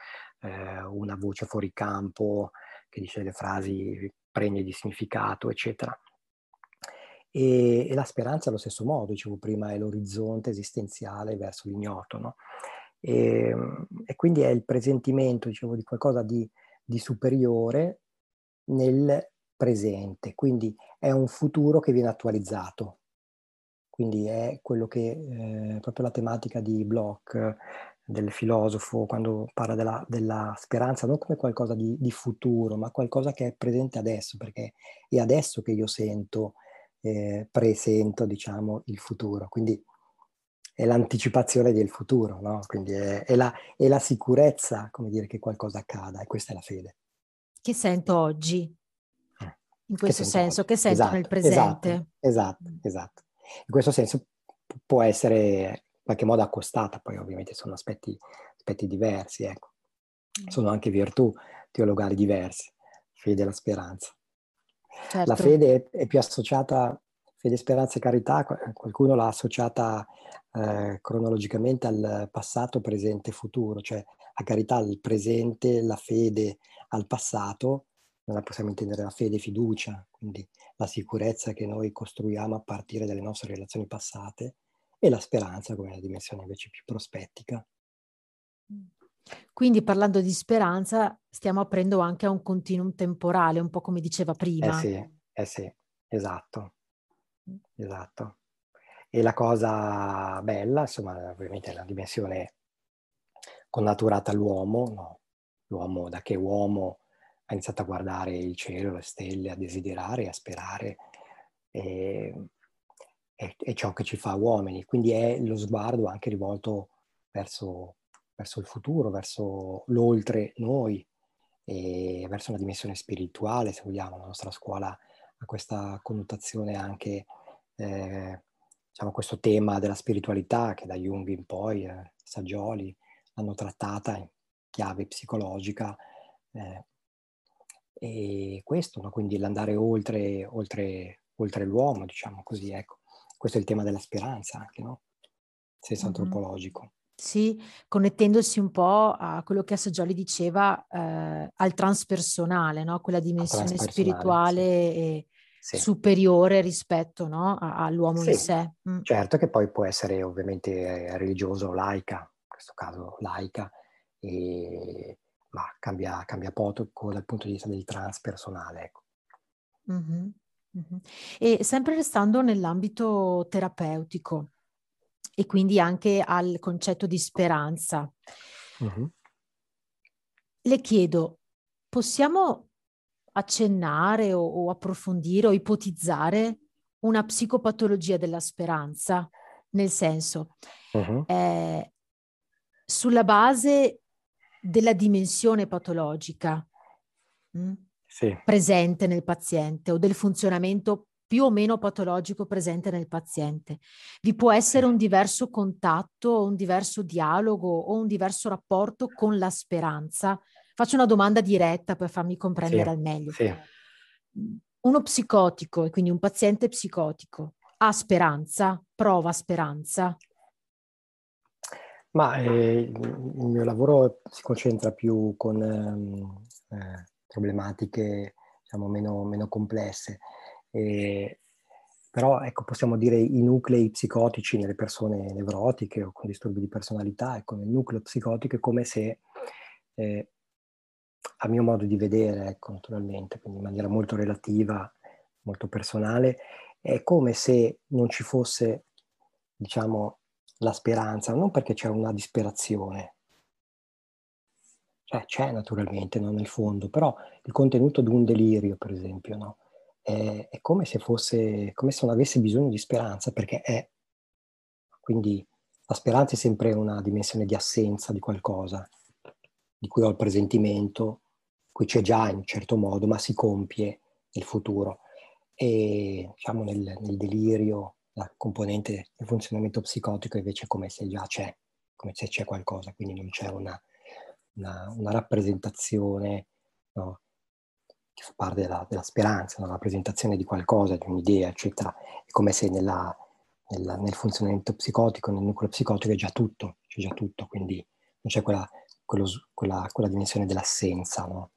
eh, una voce fuori campo che dice delle frasi pregne di significato, eccetera. E, e, la speranza allo stesso modo, dicevo prima, è l'orizzonte esistenziale verso l'ignoto, no? e, e, quindi è il presentimento, dicevo, di qualcosa di, di superiore nel presente, quindi è un futuro che viene attualizzato. Quindi è quello che eh, proprio la tematica di Bloch, del filosofo, quando parla della, della speranza, non come qualcosa di, di, futuro, ma qualcosa che è presente adesso, perché è adesso che io sento, eh, presento, diciamo, il futuro. Quindi è l'anticipazione del futuro, no? Quindi è, è, la, è la sicurezza, come dire, che qualcosa accada, e questa è la fede che sento oggi, eh, in questo che senso, oggi. che sento esatto, nel presente. Esatto, esatto, esatto. In questo senso può essere in qualche modo accostata, poi ovviamente sono aspetti, aspetti diversi, ecco. Mm. Sono anche virtù teologali diverse, fede e la speranza. Certo. La fede è più associata, fede, speranza e carità, qualcuno l'ha associata eh, cronologicamente al passato, presente e futuro, cioè la carità al presente, la fede al passato, noi possiamo intendere la fede e fiducia, quindi la sicurezza che noi costruiamo a partire dalle nostre relazioni passate e la speranza come la dimensione invece più prospettica. Quindi parlando di speranza stiamo aprendo anche a un continuum temporale, un po' come diceva prima. Eh sì, eh sì, esatto, esatto. E la cosa bella, insomma, ovviamente è la dimensione connaturata all'uomo, no? L'uomo da che uomo ha iniziato a guardare il cielo, le stelle, a desiderare, a sperare, e, è, è, ciò che ci fa uomini, quindi è lo sguardo anche rivolto verso, verso il futuro, verso l'oltre noi, verso una dimensione spirituale, se vogliamo, la nostra scuola ha questa connotazione anche, eh, diciamo, questo tema della spiritualità che da Jung in poi, eh, Saggioli, hanno trattata in chiave psicologica. Eh, e questo, no? quindi l'andare oltre, oltre, oltre l'uomo, diciamo così, ecco. Questo è il tema della speranza anche, no? Senso mm-hmm. antropologico. Sì, connettendosi un po' a quello che Assaggioli diceva, eh, al transpersonale, no? quella dimensione spirituale sì. e sì. superiore rispetto no? all'uomo sì. in sé. Mm. Certo che poi può essere ovviamente religioso o laica, in questo caso laica, e ma cambia, cambia poco dal punto di vista del transpersonale. Ecco. Mm-hmm. Mm-hmm. E sempre restando nell'ambito terapeutico e quindi anche al concetto di speranza, mm-hmm. le chiedo, possiamo accennare o, o approfondire o ipotizzare una psicopatologia della speranza? Nel senso, eh, sulla base della dimensione patologica mh, mm, sì. presente nel paziente o del funzionamento più o meno patologico presente nel paziente. Vi può essere un diverso contatto, un diverso dialogo o un diverso rapporto con la speranza. Faccio una domanda diretta per farmi comprendere sì. al meglio. Sì. Uno psicotico, e quindi un paziente psicotico, ha speranza, prova speranza? Ma eh, il mio lavoro si concentra più con ehm, eh, problematiche diciamo, meno, meno complesse. E, però ecco, possiamo dire i nuclei psicotici nelle persone nevrotiche o con disturbi di personalità, ecco, nel nucleo psicotico è come se, eh, a mio modo di vedere, ecco, naturalmente, quindi in maniera molto relativa, molto personale, è come se non ci fosse, diciamo, la speranza, non perché c'è una disperazione, cioè c'è naturalmente no, nel fondo, però il contenuto di un delirio, per esempio, no? è, è, come se fosse, come se non avesse bisogno di speranza, perché è. Quindi la speranza è sempre una dimensione di assenza di qualcosa, di cui ho il presentimento, cui c'è già in un certo modo, ma si compie nel futuro. E diciamo nel, nel delirio la componente del funzionamento psicotico invece è come se già c'è, come se c'è qualcosa, quindi non c'è una, una, una rappresentazione no, che fa parte della, della speranza, una rappresentazione di qualcosa, di un'idea, eccetera. È come se nella, nella, nel funzionamento psicotico, nel nucleo psicotico è già tutto, c'è già tutto, quindi non c'è quella, quello, quella, quella dimensione dell'assenza, no?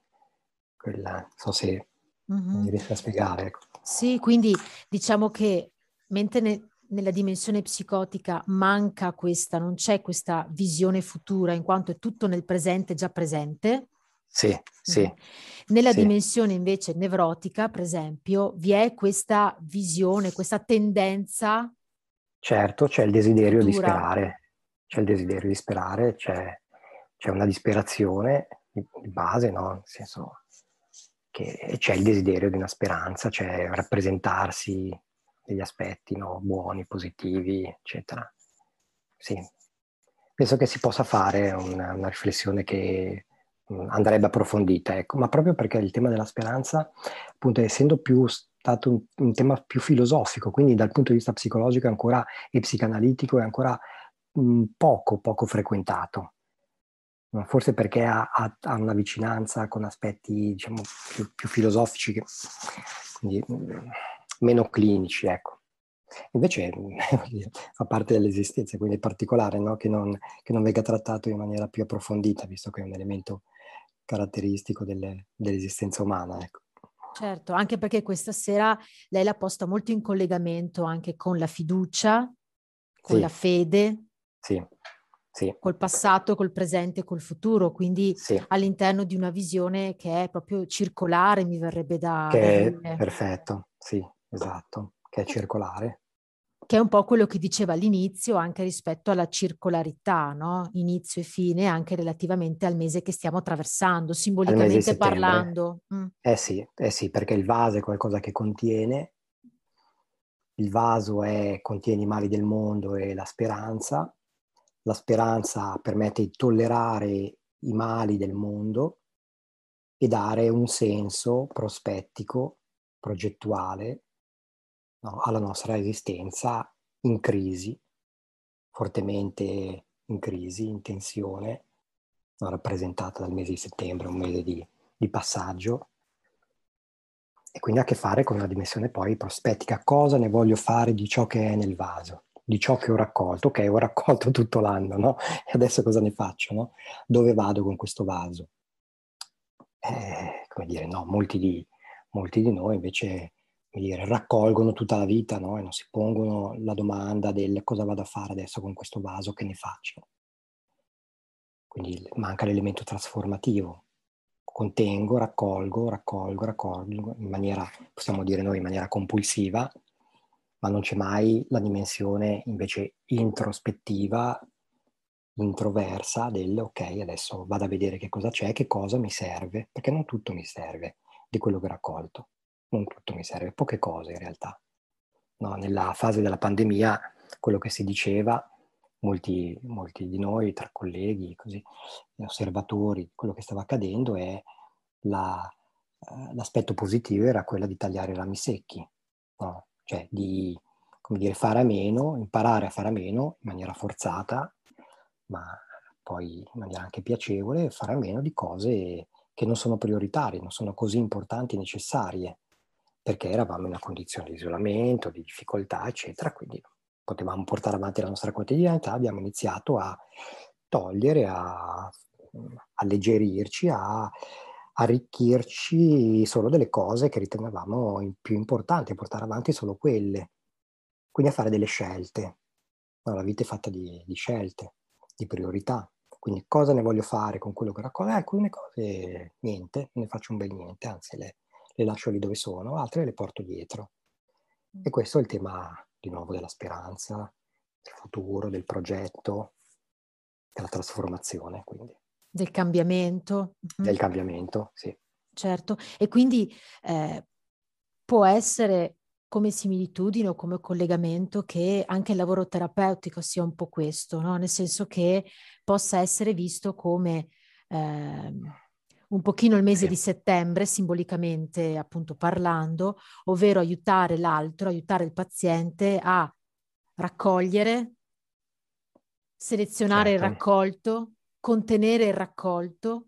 Quella, non so se mm-hmm. mi riesco a spiegare. Ecco. Sì, quindi diciamo che mentre ne, nella dimensione psicotica manca questa, non c'è questa visione futura, in quanto è tutto nel presente già presente. Sì, sì. Nella sì. dimensione invece nevrotica, per esempio, vi è questa visione, questa tendenza. Certo, c'è il desiderio futura. di sperare, c'è il desiderio di sperare, c'è, c'è una disperazione di base, no? Nel senso che c'è il desiderio di una speranza, c'è rappresentarsi degli aspetti no? buoni, positivi, eccetera. Sì, penso che si possa fare una, una riflessione che mm, andrebbe approfondita, ecco, ma proprio perché il tema della speranza, appunto, essendo più stato un, un, tema più filosofico, quindi dal punto di vista psicologico ancora, e psicanalitico è ancora mh, mm, poco, poco frequentato. Forse perché ha, ha, ha, una vicinanza con aspetti, diciamo, più, più filosofici, che, quindi, mm, meno clinici, ecco. Invece fa parte dell'esistenza, quindi è particolare no? che, non, che, non, venga trattato in maniera più approfondita, visto che è un elemento caratteristico delle, dell'esistenza umana. Ecco. Certo, anche perché questa sera lei l'ha posta molto in collegamento anche con la fiducia, con sì. la fede, sì. Sì. col passato, col presente, col futuro, quindi sì. all'interno di una visione che è proprio circolare, mi verrebbe da... Che è perfetto, sì, esatto, che è circolare. Che è un po' quello che diceva all'inizio anche rispetto alla circolarità, no? Inizio e fine anche relativamente al mese che stiamo attraversando, simbolicamente parlando. Mm. Eh sì, eh sì, perché il vaso è qualcosa che contiene, il vaso è, contiene i mali del mondo e la speranza, la speranza permette di tollerare i mali del mondo e dare un senso prospettico, progettuale no, alla nostra esistenza in crisi, fortemente in crisi, in tensione, no, rappresentata dal mese di settembre, un mese di, di passaggio, e quindi ha a che fare con una dimensione poi prospettica. Cosa ne voglio fare di ciò che è nel vaso, di ciò che ho raccolto? Ok, ho raccolto tutto l'anno, no? E adesso cosa ne faccio, no? Dove vado con questo vaso? Eh, come dire, no, molti di, molti di noi invece dire, raccolgono tutta la vita no? e non si pongono la domanda del cosa vado a fare adesso con questo vaso, che ne faccio. Quindi manca l'elemento trasformativo. contengo, raccolgo, raccolgo, raccolgo in maniera, possiamo dire noi, in maniera compulsiva, ma non c'è mai la dimensione invece introspettiva, introversa del ok, adesso vado a vedere che cosa c'è, che cosa mi serve, perché non tutto mi serve di quello che ho raccolto, non tutto mi serve, poche cose in realtà. No, nella fase della pandemia quello che si diceva, molti, molti di noi, tra colleghi, così, osservatori, quello che stava accadendo è la, eh, l'aspetto positivo era quello di tagliare i rami secchi, no? cioè di dire, fare a meno, imparare a fare a meno in maniera forzata, ma poi in maniera anche piacevole, fare a meno di cose che non sono prioritarie, non sono così importanti e necessarie, perché eravamo in una condizione di isolamento, di difficoltà, eccetera, quindi potevamo portare avanti la nostra quotidianità, abbiamo iniziato a togliere, a alleggerirci, a arricchirci solo delle cose che ritenevamo più importanti, a portare avanti solo quelle. Quindi a fare delle scelte. No, la vita è fatta di, di, scelte, di priorità. Quindi cosa ne voglio fare con quello che raccolgo? Eh, alcune cose niente, non ne faccio un bel niente, anzi le, le lascio lì dove sono, altre le porto dietro. E questo è il tema di nuovo della speranza, del futuro, del progetto, della trasformazione. Quindi. Del cambiamento. Del mm-hmm. cambiamento, sì. Certo, e quindi eh, può essere come similitudine o come collegamento che anche il lavoro terapeutico sia un po' questo, no? nel senso che possa essere visto come eh, un pochino il mese sì. di settembre, simbolicamente appunto parlando, ovvero aiutare l'altro, aiutare il paziente a raccogliere, selezionare certo. il raccolto, contenere il raccolto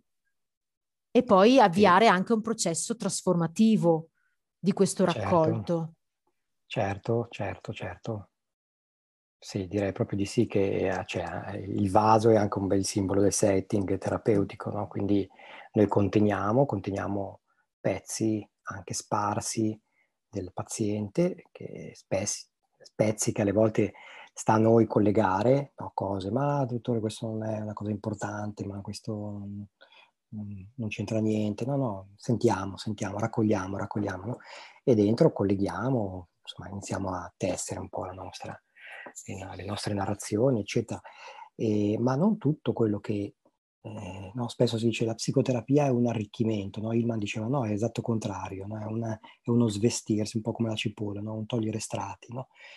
e poi avviare sì. anche un processo trasformativo di questo certo. raccolto. Certo, certo, certo. Sì, direi proprio di sì che eh, cioè, il vaso è anche un bel simbolo del setting terapeutico, no? Quindi noi conteniamo, conteniamo pezzi anche sparsi del paziente, che spezzi, pezzi che alle volte sta a noi collegare no, cose, ma dottore questo non è una cosa importante, ma questo non, non c'entra niente, no, no, sentiamo, sentiamo, raccogliamo, raccogliamo, no? e dentro colleghiamo, insomma iniziamo a tessere un po' la nostra, le nostre narrazioni, eccetera, e, ma non tutto quello che eh, no, spesso si dice che la psicoterapia è un arricchimento, no? Ilman diceva no, è esatto contrario, no? è, una, è, uno svestirsi, un po' come la cipolla, un togliere strati.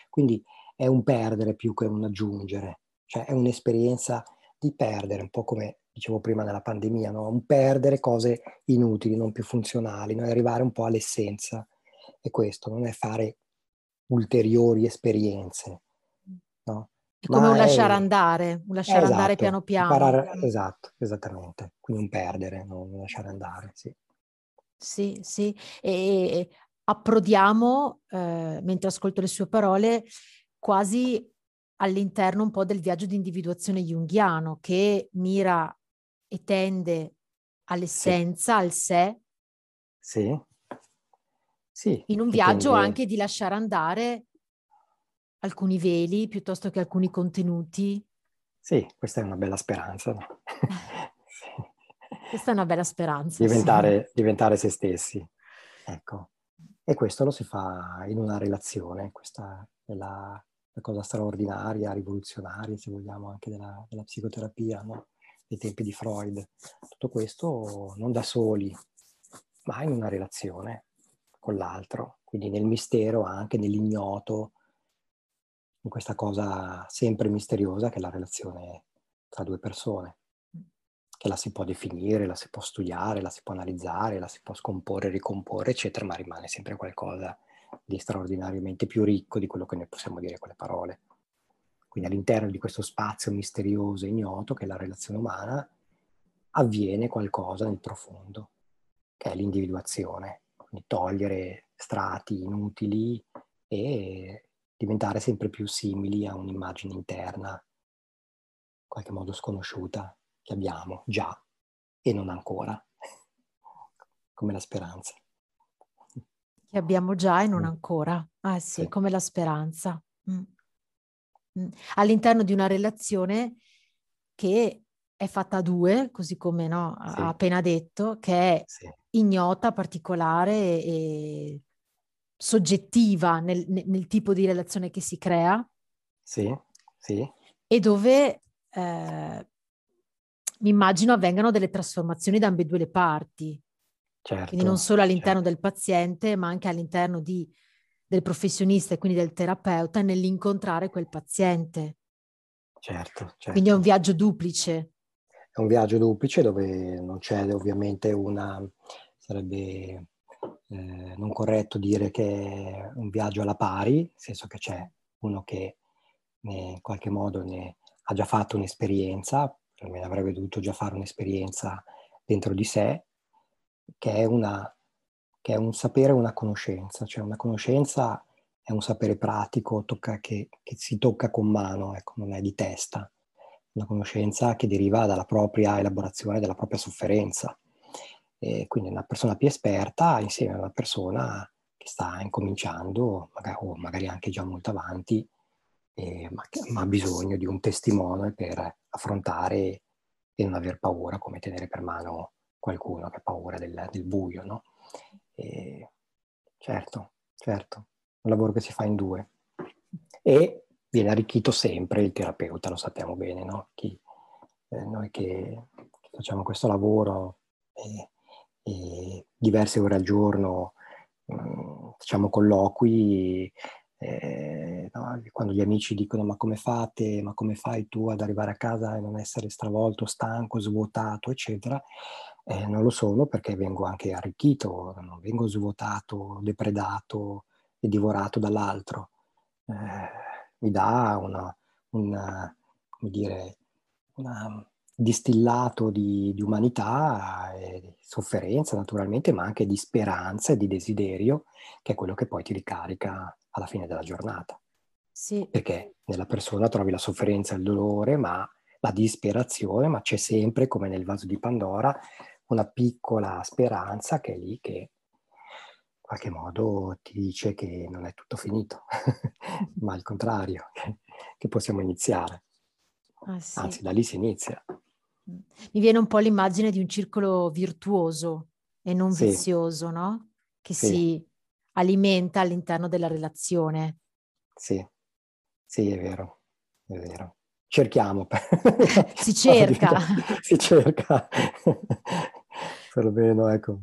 Quindi è un perdere più che un aggiungere, cioè è un'esperienza di perdere, un po' come dicevo prima nella pandemia, un perdere cose inutili, non più funzionali, arrivare un po' all'essenza. E questo non è fare ulteriori esperienze, no? Come un lasciare è... andare, un lasciare esatto, andare piano piano. Imparare, esatto, esattamente. Quindi un perdere, non lasciare andare, sì. Sì, sì. E approdiamo, eh, mentre ascolto le sue parole, quasi all'interno un po' del viaggio di individuazione junghiano che mira e tende all'essenza, sì. al sé. Sì. Sì. In un viaggio tende... anche di lasciare andare alcuni veli piuttosto che alcuni contenuti. Sì, questa è una bella speranza. No? sì. Questa è una bella speranza. Diventare, sì. diventare se stessi. Ecco. E questo lo si fa in una relazione, questa è la, la cosa straordinaria, rivoluzionaria, se vogliamo, anche della, della psicoterapia, no? dei tempi di Freud. Tutto questo non da soli, ma in una relazione con l'altro, quindi nel mistero, anche nell'ignoto, in questa cosa sempre misteriosa che è la relazione tra due persone, che la si può definire, la si può studiare, la si può analizzare, la si può scomporre, ricomporre, eccetera, ma rimane sempre qualcosa di straordinariamente più ricco di quello che noi possiamo dire con le parole. Quindi all'interno di questo spazio misterioso e ignoto che è la relazione umana, avviene qualcosa nel profondo, che è l'individuazione, quindi togliere strati inutili e diventare sempre più simili a un'immagine interna, in qualche modo sconosciuta, che abbiamo già e non ancora, come la speranza. Che abbiamo già e non mm. ancora. Ah sì, sì. come la speranza. Mm. Mm. All'interno di una relazione che è fatta a due, così come no, Sì. ha appena detto, che è Sì, ignota, particolare e soggettiva nel, nel- tipo di relazione che si crea sì, sì, e dove eh, mi immagino avvengano delle trasformazioni da ambedue le parti, certo. quindi non solo all'interno certo. del paziente, ma anche all'interno di- del professionista e quindi del terapeuta nell'incontrare quel paziente. Certo, Quindi è un certo. viaggio duplice. È un viaggio duplice dove non c'è ovviamente una, sarebbe eh, non corretto dire che è un viaggio alla pari, nel senso che c'è uno che ne- in qualche modo ne ha già fatto un'esperienza, almeno avrebbe dovuto già fare un'esperienza dentro di sé, che è, una, che è un sapere una conoscenza, cioè una conoscenza è un sapere pratico tocca, che, che si tocca con mano, ecco, non è di testa una conoscenza che deriva dalla propria elaborazione della propria sofferenza. E quindi una persona più esperta insieme a una persona che sta incominciando, magari, o magari anche già molto avanti, eh, ma, ma ha bisogno di un testimone per affrontare e non aver paura, come tenere per mano qualcuno che ha paura del, del buio. No? E, certo, certo, un lavoro che si fa in due. E viene arricchito sempre il terapeuta, lo sappiamo bene, no? Chi, eh, noi che, che facciamo questo lavoro e, e diverse ore al giorno mh, facciamo colloqui, eh, no? quando gli amici dicono ma come fate, ma come fai tu ad arrivare a casa e non essere stravolto, stanco, svuotato, eccetera, eh, non lo sono perché vengo anche arricchito, non vengo svuotato, depredato e divorato dall'altro. Eh, mi dà una, una, come dire, una distillato di, di umanità e sofferenza naturalmente, ma anche di speranza e di desiderio, che è quello che poi ti ricarica alla fine della giornata. Sì. Perché nella persona trovi la sofferenza e il dolore, ma la disperazione, ma c'è sempre, come nel vaso di Pandora, una piccola speranza che è lì che in qualche modo ti dice che non è tutto finito, ma al contrario, che possiamo iniziare. Ah, sì. Anzi, da lì si inizia. Mi viene un po' l'immagine di un circolo virtuoso e non Sì. vizioso, no? Che Sì. si alimenta all'interno della relazione. Sì, sì, è vero, è vero. Cerchiamo. Si cerca. si cerca. Perlomeno, ecco,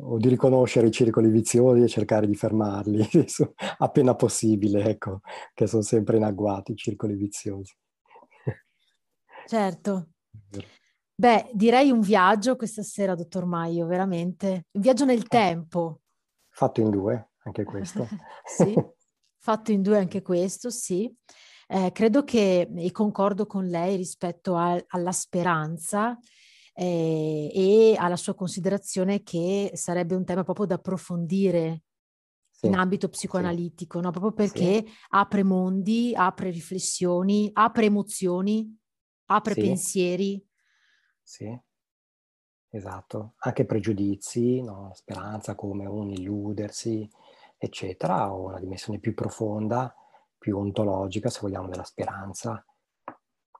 o di riconoscere i circoli viziosi e cercare di fermarli appena possibile, ecco, che sono sempre in agguato i circoli viziosi. Certo. Beh, direi un viaggio questa sera, dottor Maio, veramente. Un viaggio nel tempo. Fatto in due, anche questo. sì, fatto in due anche questo, sì. Eh, credo che, e concordo con lei rispetto a, alla speranza eh, e alla sua considerazione che sarebbe un tema proprio da approfondire Sì, in ambito sì, psicoanalitico, no? proprio perché apre mondi, apre riflessioni, apre emozioni, apre Sì. pensieri. Sì, esatto. Anche pregiudizi, no? Speranza come un illudersi, eccetera, o una dimensione più profonda, più ontologica, se vogliamo, della speranza,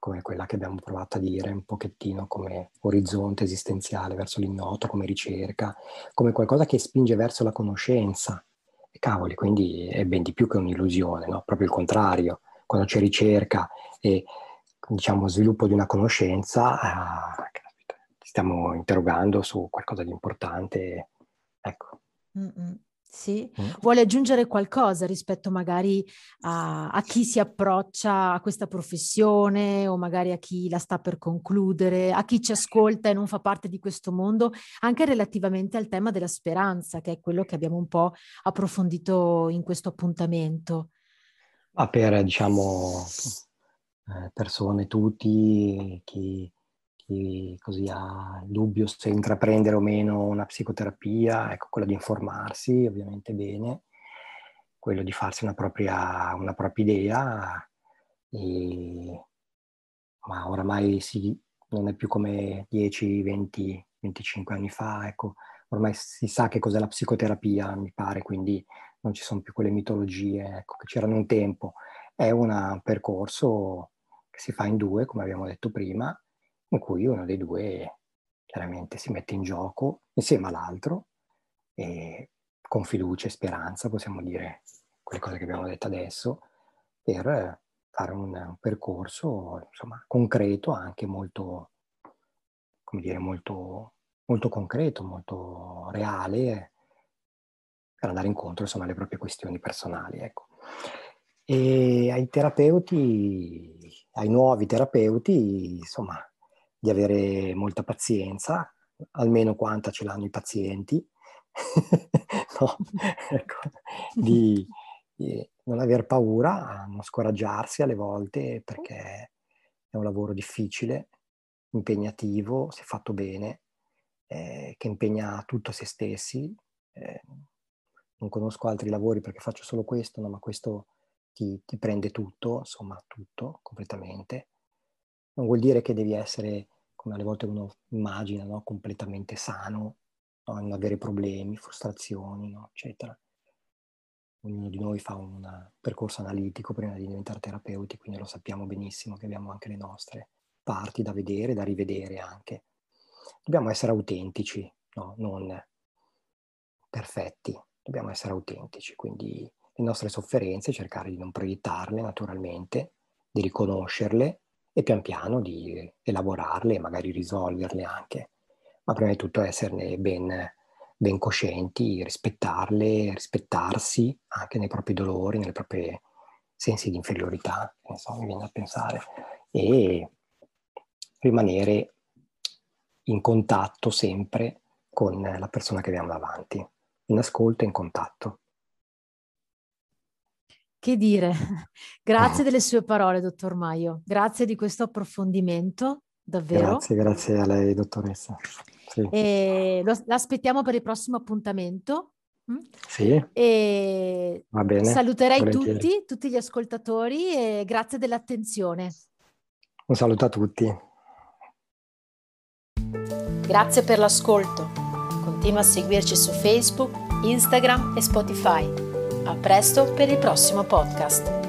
come quella che abbiamo provato a dire un pochettino come orizzonte esistenziale verso l'ignoto, come ricerca, come qualcosa che spinge verso la conoscenza. E cavoli, quindi è ben di più che un'illusione, no? Proprio il contrario. Quando c'è ricerca e diciamo sviluppo di una conoscenza, ah, ci stiamo interrogando su qualcosa di importante. Ecco. Mm-mm. Sì, Mm. vuole aggiungere qualcosa rispetto magari a, a chi si approccia a questa professione o magari a chi la sta per concludere, a chi ci ascolta e non fa parte di questo mondo, anche relativamente al tema della speranza, che è quello che abbiamo un po' approfondito in questo appuntamento. Ma per, diciamo, eh, persone, tutti, chi, chi ha il dubbio se intraprendere o meno una psicoterapia, ecco, quello di informarsi, ovviamente bene, quello di farsi una propria, una propria idea, e, ma oramai si, non è più come 10, 20, 25 anni fa, ecco, ormai si sa che cos'è la psicoterapia, mi pare, quindi non ci sono più quelle mitologie ecco, che c'erano un tempo. È un percorso si fa in due, come abbiamo detto prima, in cui uno dei due chiaramente si mette in gioco insieme all'altro e con fiducia e speranza, possiamo dire quelle cose che abbiamo detto adesso, per fare un, un percorso insomma, concreto, anche molto, come dire, molto, molto concreto, molto reale, per andare incontro insomma, alle proprie questioni personali. Ecco. E ai terapeuti, ai nuovi terapeuti, insomma, di avere molta pazienza, almeno quanta ce l'hanno i pazienti, no? ecco, di, di, non aver paura, non scoraggiarsi alle volte perché è un lavoro difficile, impegnativo, se fatto bene, eh, che impegna tutto se stessi. Eh, non conosco altri lavori perché faccio solo questo, no? ma questo ti, ti prende tutto, insomma tutto, completamente. Non vuol dire che devi essere, come alle volte uno immagina, no? completamente sano, no? non avere problemi, frustrazioni, no? eccetera. Ognuno di noi fa un percorso analitico prima di diventare terapeuti, quindi lo sappiamo benissimo che abbiamo anche le nostre parti da vedere, da rivedere anche. Dobbiamo essere autentici, no? non perfetti, dobbiamo essere autentici, quindi le nostre sofferenze cercare di non proiettarle naturalmente, di riconoscerle e pian piano di elaborarle e magari risolverle anche. Ma prima di tutto esserne ben ben coscienti, rispettarle, rispettarsi anche nei propri dolori, nei propri sensi di inferiorità, so, mi viene a pensare, e rimanere in contatto sempre con la persona che abbiamo davanti, in ascolto e in contatto. Che dire, grazie delle sue parole, dottor Maio, grazie di questo approfondimento, davvero. Grazie, grazie a lei, dottoressa. Sì. E lo, l'aspettiamo per il prossimo appuntamento. Mm? Sì. E Va bene. Saluterei tutti, tutti gli ascoltatori e grazie dell'attenzione. Un saluto a tutti. Grazie per l'ascolto. Continua a seguirci su Facebook, Instagram e Spotify. A presto per il prossimo podcast.